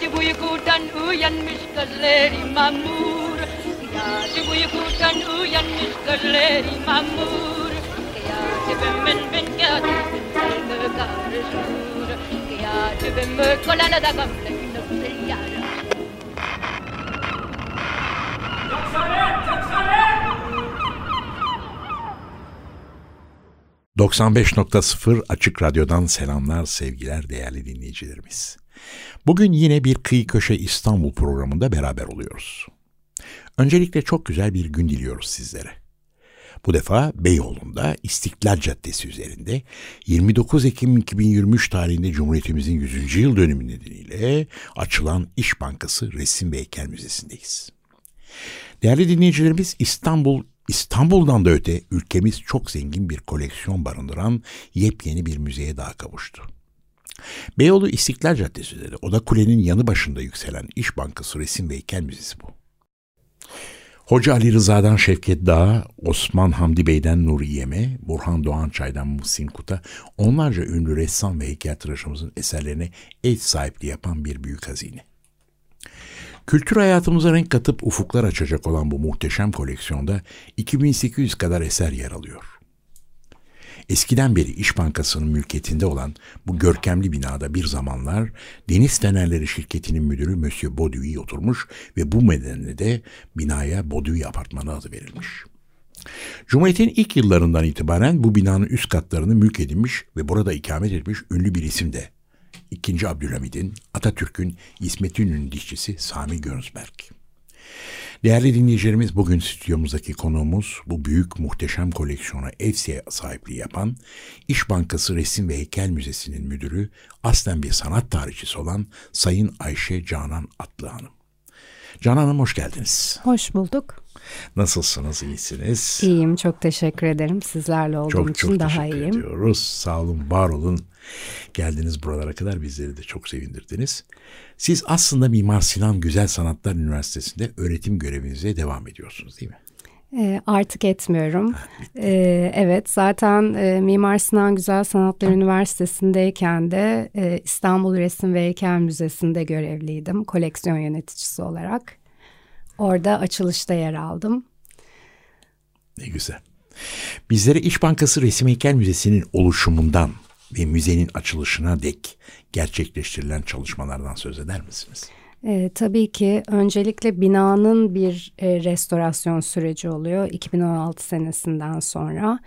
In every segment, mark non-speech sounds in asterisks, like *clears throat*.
Gece uykudan uyanmış gözleri mamur. Gece uykudan uyanmış gözleri mamur. Gece ben ben gece karışır Gece ben da gamle yara 95.0 Açık Radyo'dan selamlar, sevgiler değerli dinleyicilerimiz. Bugün yine bir Kıyı Köşe İstanbul programında beraber oluyoruz. Öncelikle çok güzel bir gün diliyoruz sizlere. Bu defa Beyoğlu'nda İstiklal Caddesi üzerinde 29 Ekim 2023 tarihinde Cumhuriyetimizin 100. yıl dönümü nedeniyle açılan İş Bankası Resim ve Heykel Müzesi'ndeyiz. Değerli dinleyicilerimiz İstanbul İstanbul'dan da öte ülkemiz çok zengin bir koleksiyon barındıran yepyeni bir müzeye daha kavuştu. Beyoğlu İstiklal Caddesi üzeri Oda Kule'nin yanı başında yükselen İş Bankası Resim ve Heykel Müzesi bu. Hoca Ali Rıza'dan Şevket Dağ'a, Osman Hamdi Bey'den Nuri Yeme, Burhan Doğançay'dan Muhsin Kut'a onlarca ünlü ressam ve heykeltıraşımızın eserlerine ev sahipliği yapan bir büyük hazine. Kültür hayatımıza renk katıp ufuklar açacak olan bu muhteşem koleksiyonda 2800 kadar eser yer alıyor. Eskiden beri İş Bankası'nın mülkiyetinde olan bu görkemli binada bir zamanlar Deniz Fenerleri şirketinin müdürü Monsieur Bauduy oturmuş ve bu nedenle de binaya Bauduy Apartmanı adı verilmiş. Cumhuriyet'in ilk yıllarından itibaren bu binanın üst katlarını mülk edinmiş ve burada ikamet etmiş ünlü bir isim de 2. Abdülhamid'in, Atatürk'ün, İsmet İnönü'nün dişçisi Sami Gönsberg. Değerli dinleyicilerimiz bugün stüdyomuzdaki konuğumuz bu büyük muhteşem koleksiyona ev sahipliği yapan İş Bankası Resim ve Heykel Müzesi'nin müdürü aslen bir sanat tarihçisi olan Sayın Ayşe Canan Atlı Hanım. Canan Hanım hoş geldiniz. Hoş bulduk. Nasılsınız, iyisiniz? İyiyim, çok teşekkür ederim. Sizlerle olduğum çok, için çok daha iyiyim. Çok teşekkür ediyoruz. Sağ olun, var olun. Geldiniz buralara kadar bizleri de çok sevindirdiniz. Siz aslında Mimar Sinan Güzel Sanatlar Üniversitesi'nde öğretim görevinize devam ediyorsunuz değil mi? E, artık etmiyorum. e, evet zaten e, Mimar Sinan Güzel Sanatlar Üniversitesi'ndeyken de e, İstanbul Resim ve Heykel Müzesi'nde görevliydim koleksiyon yöneticisi olarak. Orada açılışta yer aldım. Ne güzel. Bizlere İş Bankası Resim Heykel Müzesi'nin oluşumundan ve müzenin açılışına dek gerçekleştirilen çalışmalardan söz eder misiniz? E, tabii ki öncelikle binanın bir e, restorasyon süreci oluyor 2016 senesinden sonra.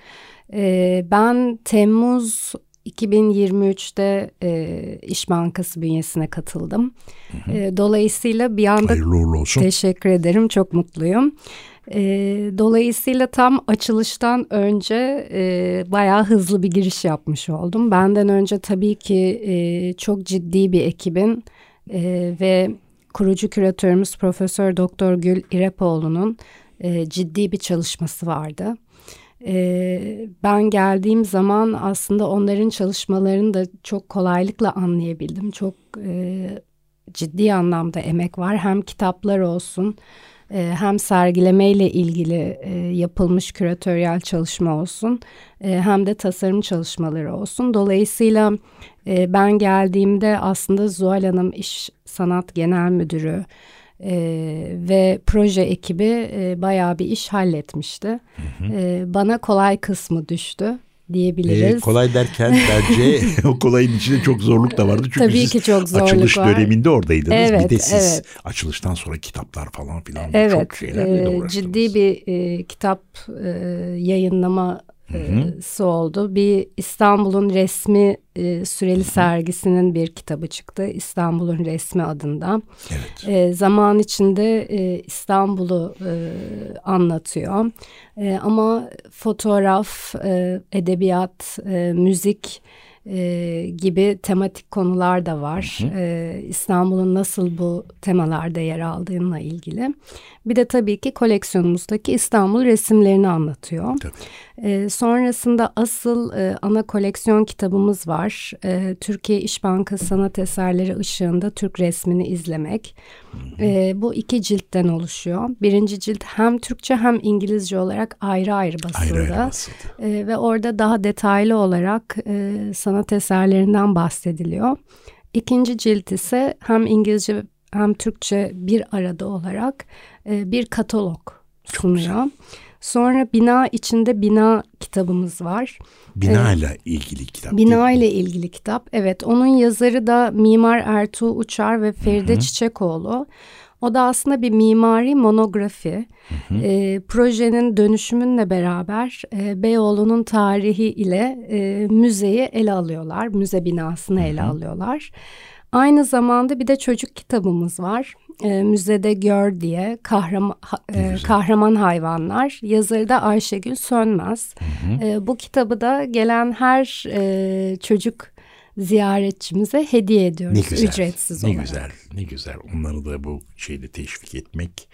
E, ben Temmuz 2023'te e, İş Bankası bünyesine katıldım. Hı hı. E, dolayısıyla bir anda... Hayırlı olsun. Teşekkür ederim, çok mutluyum. E, dolayısıyla tam açılıştan önce e, bayağı hızlı bir giriş yapmış oldum. Benden önce tabii ki e, çok ciddi bir ekibin e, ve kurucu küratörümüz Profesör Doktor Gül İrepoğlu'nun e, ciddi bir çalışması vardı. Ben geldiğim zaman aslında onların çalışmalarını da çok kolaylıkla anlayabildim. Çok ciddi anlamda emek var. Hem kitaplar olsun hem sergilemeyle ilgili yapılmış küratöryel çalışma olsun hem de tasarım çalışmaları olsun. Dolayısıyla ben geldiğimde aslında Zuhal Hanım İş Sanat Genel Müdürü e, ve proje ekibi e, bayağı bir iş halletmişti. Hı hı. E, bana kolay kısmı düştü diyebiliriz. E, kolay derken bence *laughs* *laughs* o kolayın içinde çok zorluk da vardı. Çünkü Tabii ki çok zorluk açılış var. döneminde oradaydınız. Evet, bir de siz evet. açılıştan sonra kitaplar falan filan evet, çok şeylerle de e, uğraştınız. Ciddi bir e, kitap e, yayınlama Hı oldu. Bir İstanbul'un resmi e, süreli Hı-hı. sergisinin bir kitabı çıktı. İstanbul'un resmi adında. Evet. E, zaman içinde e, İstanbul'u e, anlatıyor. E, ama fotoğraf, e, edebiyat, e, müzik e, gibi tematik konular da var. E, İstanbul'un nasıl bu temalarda yer aldığıyla ilgili. Bir de tabii ki koleksiyonumuzdaki İstanbul resimlerini anlatıyor. Tabii. E, sonrasında asıl e, ana koleksiyon kitabımız var. E, Türkiye İş Bankası Sanat Eserleri Işığında Türk Resmini İzlemek. E, bu iki ciltten oluşuyor. Birinci cilt hem Türkçe hem İngilizce olarak ayrı ayrı basıldı. Ayrı ayrı basıldı. E, ve orada daha detaylı olarak e, sanat eserlerinden bahsediliyor. İkinci cilt ise hem İngilizce hem Türkçe bir arada olarak e, bir katalog sunuyor. Sonra bina içinde bina kitabımız var. Bina ile ilgili kitap. Bina ile ilgili kitap. Evet onun yazarı da Mimar Ertuğ Uçar ve Feride Çiçekoğlu. O da aslında bir mimari monografi. E, projenin dönüşümünle beraber e, Beyoğlu'nun tarihi ile e, müzeyi ele alıyorlar. Müze binasını ele alıyorlar. Aynı zamanda bir de çocuk kitabımız var. E, müzede Gör diye kahraman, e, kahraman hayvanlar. Yazarı da Ayşegül Sönmez. E, bu kitabı da gelen her e, çocuk ziyaretçimize hediye ediyoruz Ne güzel. ücretsiz ne olarak. güzel. Ne güzel. Onları da bu şeyde teşvik etmek,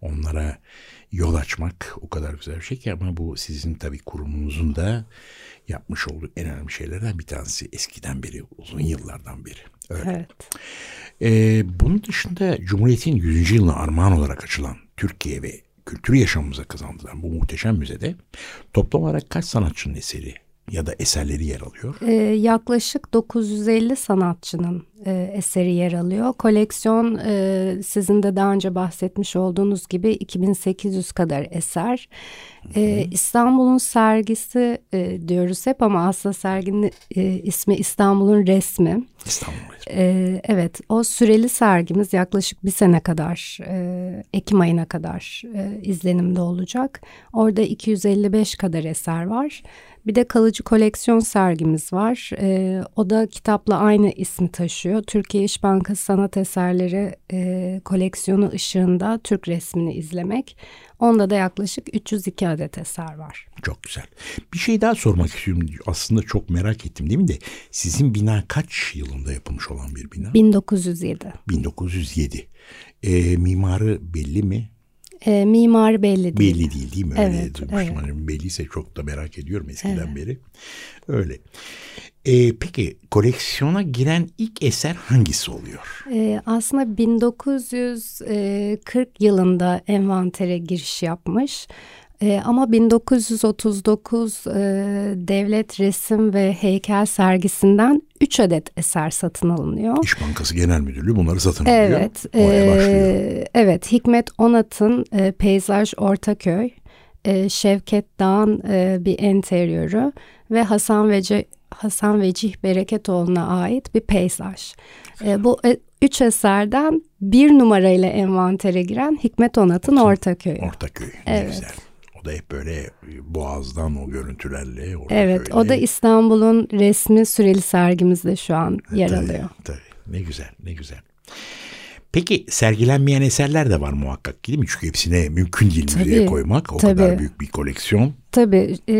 onlara yol açmak o kadar güzel bir şey ki ama bu sizin tabii kurumunuzun da yapmış olduğu en önemli şeylerden bir tanesi eskiden beri, uzun yıllardan beri. Öyle. Evet. Ee, bunun dışında Cumhuriyet'in 100. yılına armağan olarak açılan Türkiye ve kültür yaşamımıza kazandıran bu muhteşem müzede toplam olarak kaç sanatçının eseri ya da eserleri yer alıyor? Ee, yaklaşık 950 sanatçının e, eseri yer alıyor. Koleksiyon e, sizin de daha önce bahsetmiş olduğunuz gibi 2800 kadar eser. Ee, İstanbul'un sergisi e, diyoruz hep ama aslında serginin e, ismi İstanbul'un resmi. İstanbul. Ee, evet o süreli sergimiz yaklaşık bir sene kadar e, Ekim ayına kadar e, izlenimde olacak. Orada 255 kadar eser var. Bir de kalıcı koleksiyon sergimiz var. E, o da kitapla aynı ismi taşıyor. Türkiye İş Bankası Sanat Eserleri e, koleksiyonu ışığında Türk resmini izlemek. Onda da yaklaşık 302 adet eser var. Çok güzel. Bir şey daha sormak istiyorum. Aslında çok merak ettim değil mi de sizin bina kaç yılında yapılmış olan bir bina? 1907. 1907. Ee, mimarı belli mi? E, mimar belli değil. Belli değil değil mi? Öyle Evet, duymuştum. evet. Hani belliyse çok da merak ediyorum eskiden beri. Öyle. Ee, peki koleksiyona giren ilk eser hangisi oluyor? Ee, aslında 1940 yılında envantere giriş yapmış. Ee, ama 1939 e, Devlet Resim ve Heykel Sergisi'nden 3 adet eser satın alınıyor. İş Bankası Genel Müdürlüğü bunları satın alıyor. Evet, başlıyor. e, evet Hikmet Onat'ın e, Peyzaj Ortaköy, e, Şevket Dağ'ın e, bir enteriörü ve Hasan Vece Hasan Vecih Bereketoğlu'na ait bir peyzaj. E, bu e, üç eserden bir numarayla envantere giren Hikmet Onat'ın. Ortaköy. Ne Evet. güzel. Da hep böyle e, boğazdan o görüntülerle. Evet, o da İstanbul'un resmi süreli sergimizde şu an yer Tabii, alıyor. Tabii. Ne güzel, ne güzel. Peki sergilenmeyen eserler de var muhakkak değil mi? Çünkü hepsine mümkün değil müzeye Tabii, koymak. O tabii. kadar büyük bir koleksiyon. Tabii e,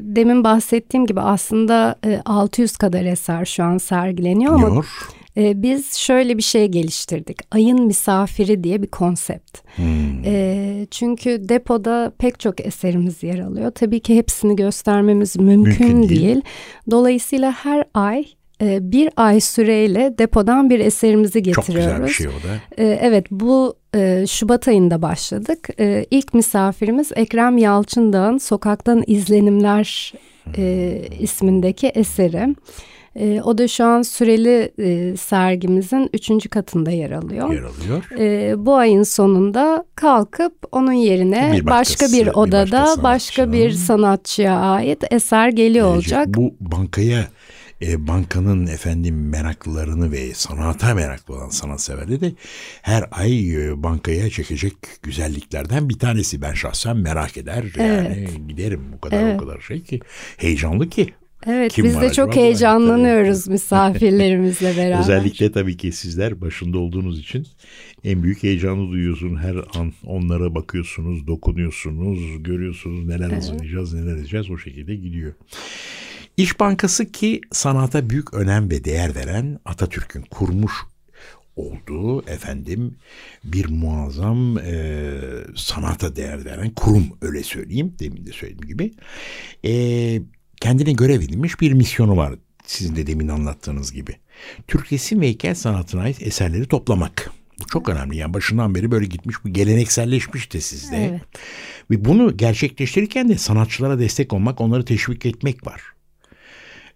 demin bahsettiğim gibi aslında e, 600 kadar eser şu an sergileniyor ama. E, biz şöyle bir şey geliştirdik. Ayın misafiri diye bir konsept. Hmm. E, çünkü depoda pek çok eserimiz yer alıyor. Tabii ki hepsini göstermemiz mümkün, Mümkün değil. değil. Dolayısıyla her ay e, bir ay süreyle depodan bir eserimizi Çok getiriyoruz. güzel bir şey o da. Ee, Evet bu e, Şubat ayında başladık. İlk misafirimiz Ekrem Yalçındağ'ın Sokaktan İzlenimler e, ismindeki eseri. E, o da şu an süreli e, sergimizin üçüncü katında yer alıyor. Yer alıyor. E, bu ayın sonunda kalkıp onun yerine Bir başkası, başka bir bir odada başka başka bir sanatçıya ait eser geliyor Gelecek. olacak. Bu bankaya e, bankanın efendim meraklılarını ve sanata meraklı olan sanatseverleri de her ay e, bankaya çekecek güzelliklerden bir tanesi. Ben şahsen merak eder. Yani giderim bu kadar Evet. o kadar şey ki. Heyecanlı ki. Evet Kim biz de acaba çok heyecanlanıyoruz misafirlerimizle *laughs* beraber. Özellikle tabii ki sizler başında olduğunuz için en büyük heyecanı duyuyorsun. Her an onlara bakıyorsunuz, dokunuyorsunuz, görüyorsunuz neler hazırlayacağız, neler edeceğiz o şekilde gidiyor. İş Bankası ki sanata büyük önem ve değer veren Atatürk'ün kurmuş olduğu efendim bir muazzam e, sanata değer veren kurum öyle söyleyeyim demin de söylediğim gibi e, kendine görev edilmiş bir misyonu var sizin de demin anlattığınız gibi. Türk resim ve heykel sanatına ait eserleri toplamak. Bu çok önemli yani başından beri böyle gitmiş bu gelenekselleşmiş de sizde. Evet. Ve bunu gerçekleştirirken de sanatçılara destek olmak, onları teşvik etmek var.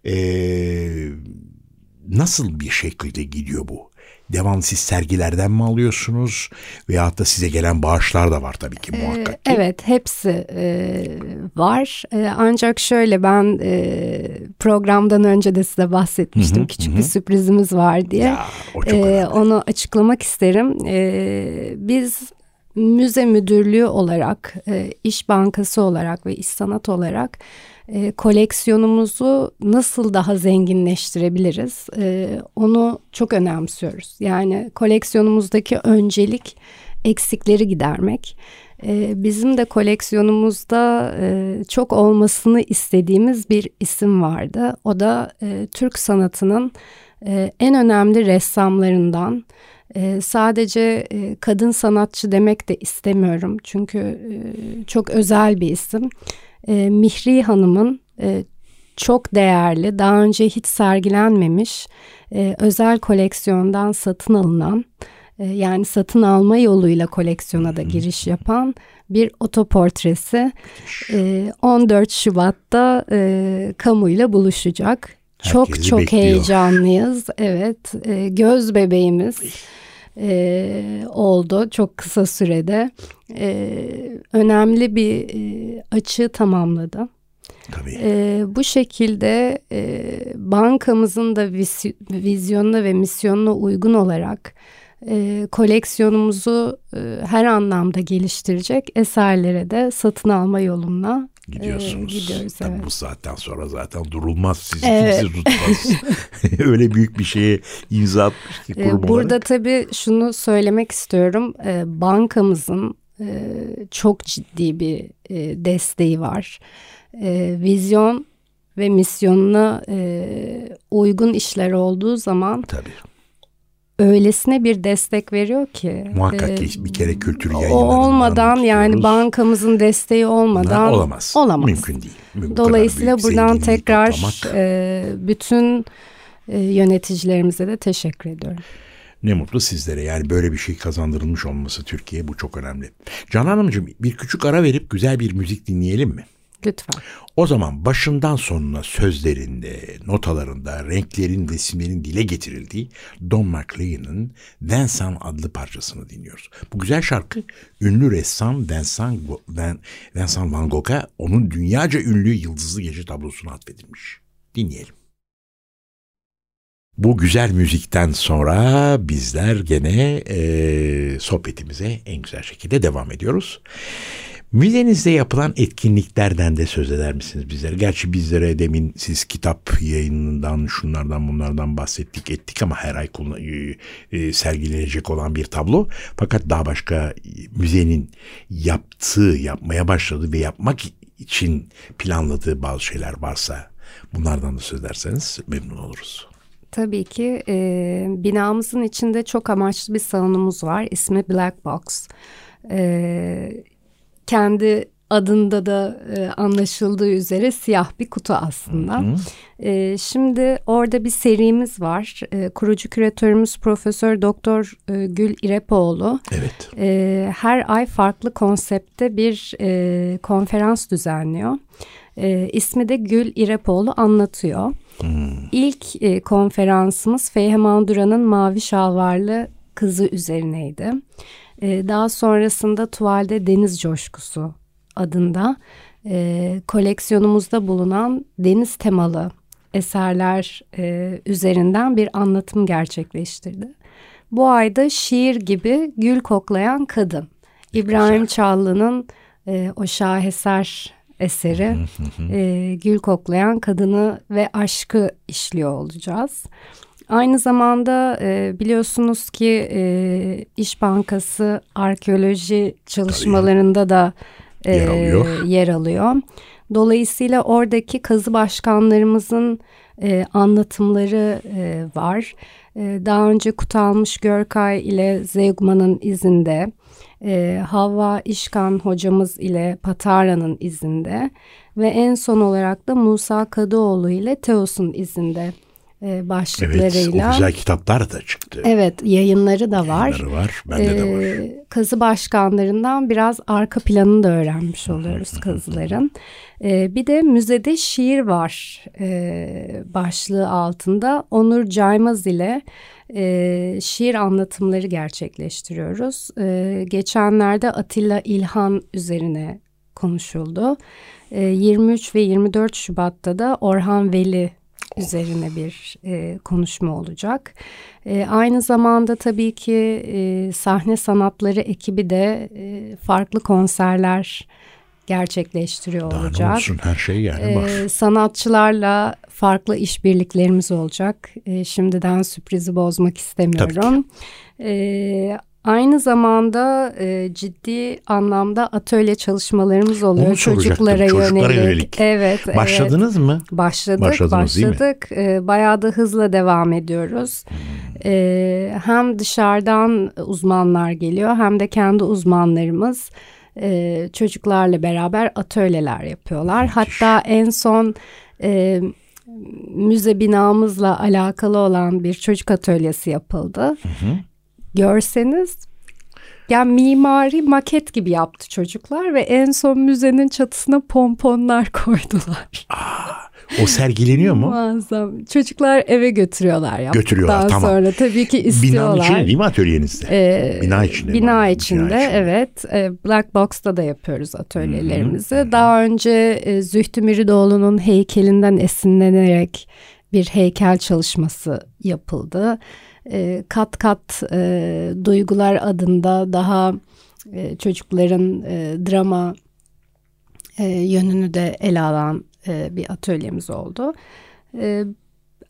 Ee, nasıl bir şekilde gidiyor bu? Devamlı siz sergilerden mi alıyorsunuz? Veyahut da size gelen bağışlar da var tabii ki muhakkak ki. Ee, Evet hepsi e, var E, ancak şöyle ben e, programdan önce de size bahsetmiştim Hı hı, küçük hı. bir sürprizimiz var diye. Ya, o çok E, önemli. onu açıklamak isterim. E, biz müze müdürlüğü olarak, e, iş bankası olarak ve iş sanat olarak e, koleksiyonumuzu nasıl daha zenginleştirebiliriz? E, onu çok önemsiyoruz. Yani koleksiyonumuzdaki öncelik eksikleri gidermek. E, bizim de koleksiyonumuzda e, çok olmasını istediğimiz bir isim vardı. O da e, Türk sanatının e, en önemli ressamlarından. E, sadece e, kadın sanatçı demek de istemiyorum çünkü e, çok özel bir isim. E, Mihri Hanım'ın e, çok değerli, daha önce hiç sergilenmemiş e, özel koleksiyondan satın alınan, e, yani satın alma yoluyla koleksiyona da giriş yapan bir otoportresi e, 14 Şubat'ta e, kamuyla buluşacak. çok Herkesi çok bekliyor. heyecanlıyız. Evet, e, göz bebeğimiz e, oldu çok kısa sürede. E, önemli bir e, açığı tamamladı. Tabii. E, bu şekilde e, bankamızın da visi- vizyonuna ve misyonuna uygun olarak e, koleksiyonumuzu e, her anlamda geliştirecek eserlere de satın alma yoluna Gidiyorsunuz. gidiyoruz. Tabii Evet. Bu saatten sonra zaten durulmaz. Sizi Evet. kimse tutmaz. *laughs* *laughs* Öyle büyük bir şeye imza atmış ki Ee, kurum Burada olarak. tabii şunu söylemek istiyorum. Ee, Bankamızın e, çok ciddi bir e, desteği var. E, Vizyon ve misyonuna e, uygun işler olduğu zaman Tabii. Öylesine bir destek veriyor ki. Muhakkak e, ki bir kere kültür yayınlarından olmadan yani bankamızın desteği olmadan Bunlar olamaz. olamaz. Mümkün değil. Bu Dolayısıyla buradan tekrar toplamak e, bütün e, yöneticilerimize de teşekkür ediyorum. Ne mutlu sizlere. Yani böyle bir şey kazandırılmış olması Türkiye bu çok önemli. Canan Hanımcığım bir küçük ara verip güzel bir müzik dinleyelim mi? Lütfen. O zaman başından sonuna sözlerinde, notalarında, renklerin, resimlerin dile getirildiği Don McLean'ın Vincent adlı parçasını dinliyoruz. Bu güzel şarkı ünlü ressam Vincent, Go- Van- Gogh'a onun dünyaca ünlü Yıldızlı Gece tablosuna atfedilmiş. Dinleyelim. Bu güzel müzikten sonra bizler gene eee, sohbetimize en güzel şekilde devam ediyoruz. Müzenizde yapılan etkinliklerden de söz eder misiniz bizlere? Gerçi bizlere demin siz kitap yayınından, şunlardan bunlardan bahsettik ettik ama her ay e, e, sergilenecek olan bir tablo. Fakat daha başka e, müzenin yaptığı, yapmaya başladığı ve yapmak için planladığı bazı şeyler varsa bunlardan da söz ederseniz memnun oluruz. Tabii ki e, binamızın içinde çok amaçlı bir salonumuz var. İsmi Black Box. E, kendi adında da e, anlaşıldığı üzere siyah bir kutu aslında. E, şimdi orada bir serimiz var. E, kurucu küratörümüz Profesör Doktor e, Gül İrepoğlu. Evet. E, her ay farklı konsepte bir e, konferans düzenliyor. E, ismi de Gül İrepoğlu anlatıyor. İlk e, konferansımız Feyheman Duran'ın Mavi Şalvarlı Kızı üzerineydi. E, daha sonrasında Tuvalde Deniz Coşkusu adında e, koleksiyonumuzda bulunan deniz temalı eserler e, üzerinden bir anlatım gerçekleştirdi. Bu ayda şiir gibi gül koklayan kadın. İbrahim Çallı'nın e, o şaheser eseri e, Gül Koklayan Kadını ve Aşkı işliyor olacağız. Aynı zamanda e, biliyorsunuz ki e, İş Bankası arkeoloji çalışmalarında da e, Yer alıyor. yer alıyor. Dolayısıyla oradaki kazı başkanlarımızın e, anlatımları e, var. E, daha önce Kutalmış Görkay ile Zeugman'ın izinde, e, Havva İşkan hocamız ile Patara'nın izinde ve en son olarak da Musa Kadıoğlu ile Teos'un izinde e, başlıklarıyla. Evet, o güzel kitaplar da çıktı. Evet, yayınları da var. Yayınları var, bende de var. Ee, kazı başkanlarından biraz arka planını da öğrenmiş oluyoruz kazıların. Ee, bir de müzede şiir var e, başlığı altında. Onur Caymaz ile e, şiir anlatımları gerçekleştiriyoruz. E, geçenlerde Atilla İlhan üzerine konuşuldu. E, 23 ve 24 Şubat'ta da Orhan Veli üzerine bir e, konuşma olacak. E, aynı zamanda tabii ki e, sahne sanatları ekibi de e, farklı konserler gerçekleştiriyor Daha olacak. ne olsun her şey yani var. Ee, sanatçılarla farklı işbirliklerimiz olacak. Ee, şimdiden sürprizi bozmak istemiyorum. Ee, aynı zamanda e, ciddi anlamda atölye çalışmalarımız oluyor Onu çocuklara, çocuklara yönelik. yönelik. Evet, evet. Başladınız mı? Başladık, Başladınız, başladık. Ee, bayağı da hızla devam ediyoruz. Hmm. Ee, hem dışarıdan uzmanlar geliyor hem de kendi uzmanlarımız e, çocuklarla beraber atölyeler yapıyorlar. Hatta en son e, müze binamızla alakalı olan bir çocuk atölyesi yapıldı. Görseniz yani mimari maket gibi yaptı çocuklar ve en son müzenin çatısına pomponlar *laughs* koydular. O sergileniyor mu? Muazzam. Çocuklar eve götürüyorlar yaptıktan Götürüyorlar, tamam. sonra tabii ki istiyorlar. Binanın içinde değil mi atölyenizde? Ee, bina içinde. Bina var. içinde, Bina evet. Ee, Black Box'ta da yapıyoruz atölyelerimizi. Daha önce e, Zühtü Miridoğlu'nun heykelinden esinlenerek bir heykel çalışması yapıldı. Ee, kat kat e, duygular adında daha e, çocukların e, drama e, yönünü de ele alan e, bir atölyemiz oldu. E,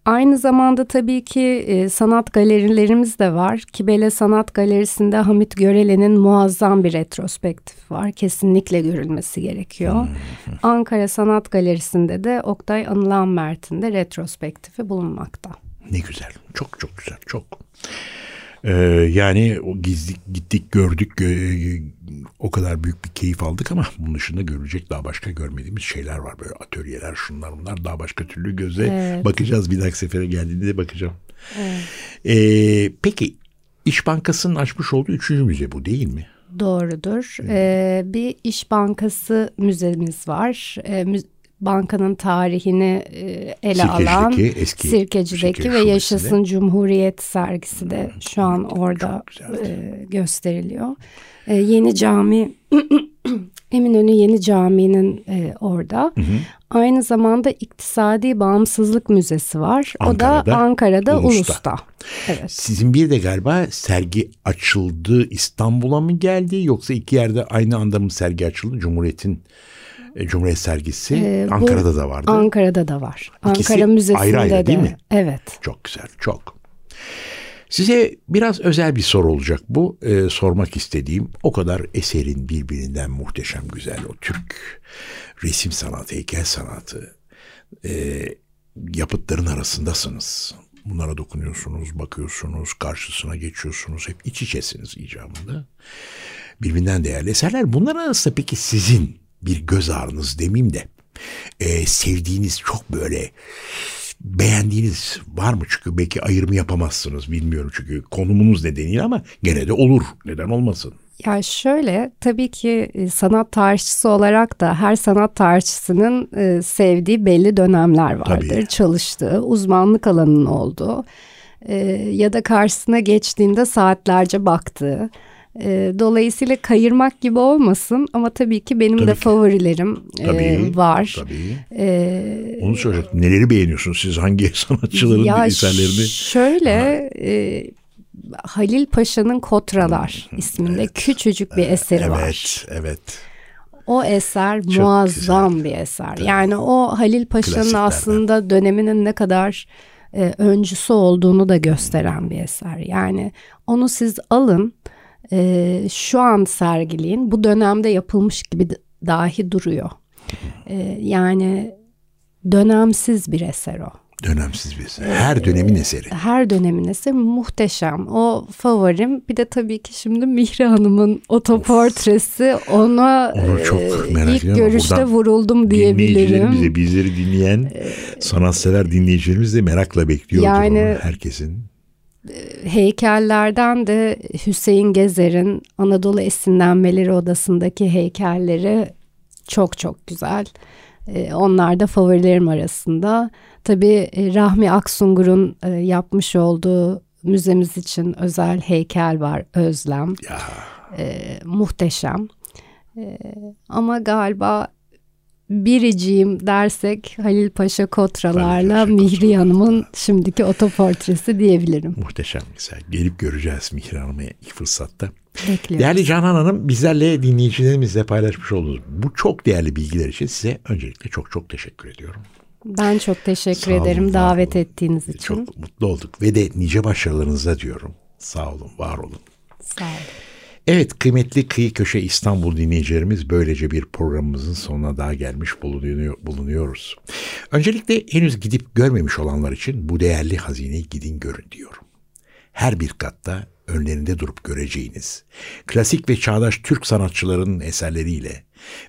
Aynı zamanda tabii ki e, sanat galerilerimiz de var. Kibele Sanat Galerisi'nde Hamit Görelen'in muazzam bir retrospektif var. Kesinlikle görülmesi gerekiyor. Ankara Sanat Galerisi'nde de Oktay Anılan Mert'in de retrospektifi bulunmakta. Ne güzel. Çok çok güzel. Çok. Ee, yani o gizli gittik gördük gö- o kadar büyük bir keyif aldık ama bunun dışında görülecek daha başka görmediğimiz şeyler var böyle atölyeler şunlar bunlar daha başka türlü göze Evet. bakacağız bir dahaki sefere geldiğinde de bakacağım. Ee, peki İş Bankası'nın açmış olduğu üçüncü müze bu değil mi? Doğrudur. Ee, bir İş Bankası müzemiz var. Ee, bankanın tarihini e, ele Sirkeci'deki alan eski Sirkeci'deki Sirkeci ve. Yaşasın Cumhuriyet sergisi de şu an orada e, gösteriliyor. E, yeni cami *clears throat* Eminönü Yeni Camii'nin e, orada. Aynı zamanda İktisadi Bağımsızlık Müzesi var. o Ankara'da, da Ankara'da Ulus'ta. Ulus'ta. Evet. Sizin bir de galiba sergi açıldı İstanbul'a mı geldi yoksa iki yerde aynı anda mı sergi açıldı? Cumhuriyet'in e, Cumhuriyet sergisi Ee, Ankara'da da vardı. Ankara'da da var. İkisi Ankara Müzesi'nde ayrı ayrı de. değil mi? Evet. Çok güzel, çok. Size biraz özel bir soru olacak bu. Ee, sormak istediğim o kadar eserin birbirinden muhteşem güzel o Türk resim sanatı, heykel sanatı e, yapıtların arasındasınız. Bunlara dokunuyorsunuz, bakıyorsunuz, karşısına geçiyorsunuz. Hep iç içesiniz icabında. Birbirinden değerli eserler. Bunlar arasında peki sizin bir göz ağrınız demeyeyim de e, sevdiğiniz çok böyle beğendiğiniz var mı? Çünkü belki ayrımı yapamazsınız bilmiyorum çünkü konumunuz nedeniyle ama gene de olur. Neden olmasın? Ya şöyle tabii ki e, sanat tarihçisi olarak da her sanat tarihçisinin e, sevdiği belli dönemler vardır. Tabii. Çalıştığı, uzmanlık alanının olduğu e, ya da karşısına geçtiğinde saatlerce baktığı. E, dolayısıyla kayırmak gibi olmasın ama tabii ki benim Tabii de ki. favorilerim e, Tabii, var. Tabii. E, Onu söyleyecektim. Neleri beğeniyorsunuz siz? Hangi *laughs* sanatçıların ya eserlerini? şöyle e, Halil Paşa'nın Kotralar isminde küçücük bir eseri var. Evet, evet. O eser Çok muazzam bir eser. Yani o Halil Paşa'nın aslında döneminin ne kadar e, öncüsü olduğunu da gösteren bir eser. Yani onu siz alın, e, şu an sergileyin. Bu dönemde yapılmış gibi dahi duruyor. E, yani dönemsiz bir eser o. Dönemsiz bir eser. Her dönemin eseri. Her dönemin eseri muhteşem. O favorim. Bir de tabii ki şimdi Mihri Hanım'ın otoportresi. Ona Onu çok e, merak ilk ediyorum. görüşte Buradan vuruldum diyebilirim. De bizleri dinleyen sanatsever dinleyicilerimiz de merakla bekliyordur Yani- herkesin. Heykellerden de Hüseyin Gezer'in Anadolu Esinlenmeleri Odası'ndaki heykelleri çok çok güzel. Ee, onlar da favorilerim arasında. Tabii e, Rahmi Aksungur'un e, yapmış olduğu müzemiz için özel heykel var Özlem. Ya Ee, muhteşem. Ee, ama galiba biriciyim dersek Halil Paşa Kotralar'la Halil Paşa Mihri Hanım'ın şimdiki otoportresi diyebilirim. muhteşem güzel. Gelip göreceğiz Mihri Hanım'ı ilk fırsatta. Bekliyorum. Değerli Canan Hanım bizlerle dinleyicilerimizle paylaşmış olduğunuz bu çok değerli bilgiler için size öncelikle çok çok teşekkür ediyorum. Ben çok teşekkür olun, ederim davet olun. ettiğiniz için. Çok mutlu olduk ve de nice başarılarınıza diyorum. Sağ olun, var olun. Sağ olun. Evet kıymetli Kıyı Köşe İstanbul dinleyicilerimiz böylece bir programımızın sonuna daha gelmiş bulunuyor, bulunuyoruz. Öncelikle henüz gidip görmemiş olanlar için bu değerli hazineyi gidin görün diyorum. Her bir katta önlerinde durup göreceğiniz klasik ve çağdaş Türk sanatçılarının eserleriyle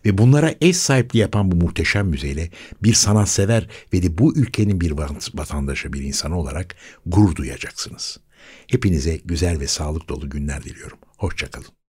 ve bunlara eş sahipliği yapan bu muhteşem müzeyle bir sanatsever ve de bu ülkenin bir vatandaşı bir insanı olarak gurur duyacaksınız. Hepinize güzel ve sağlık dolu günler diliyorum. Hoşçakalın.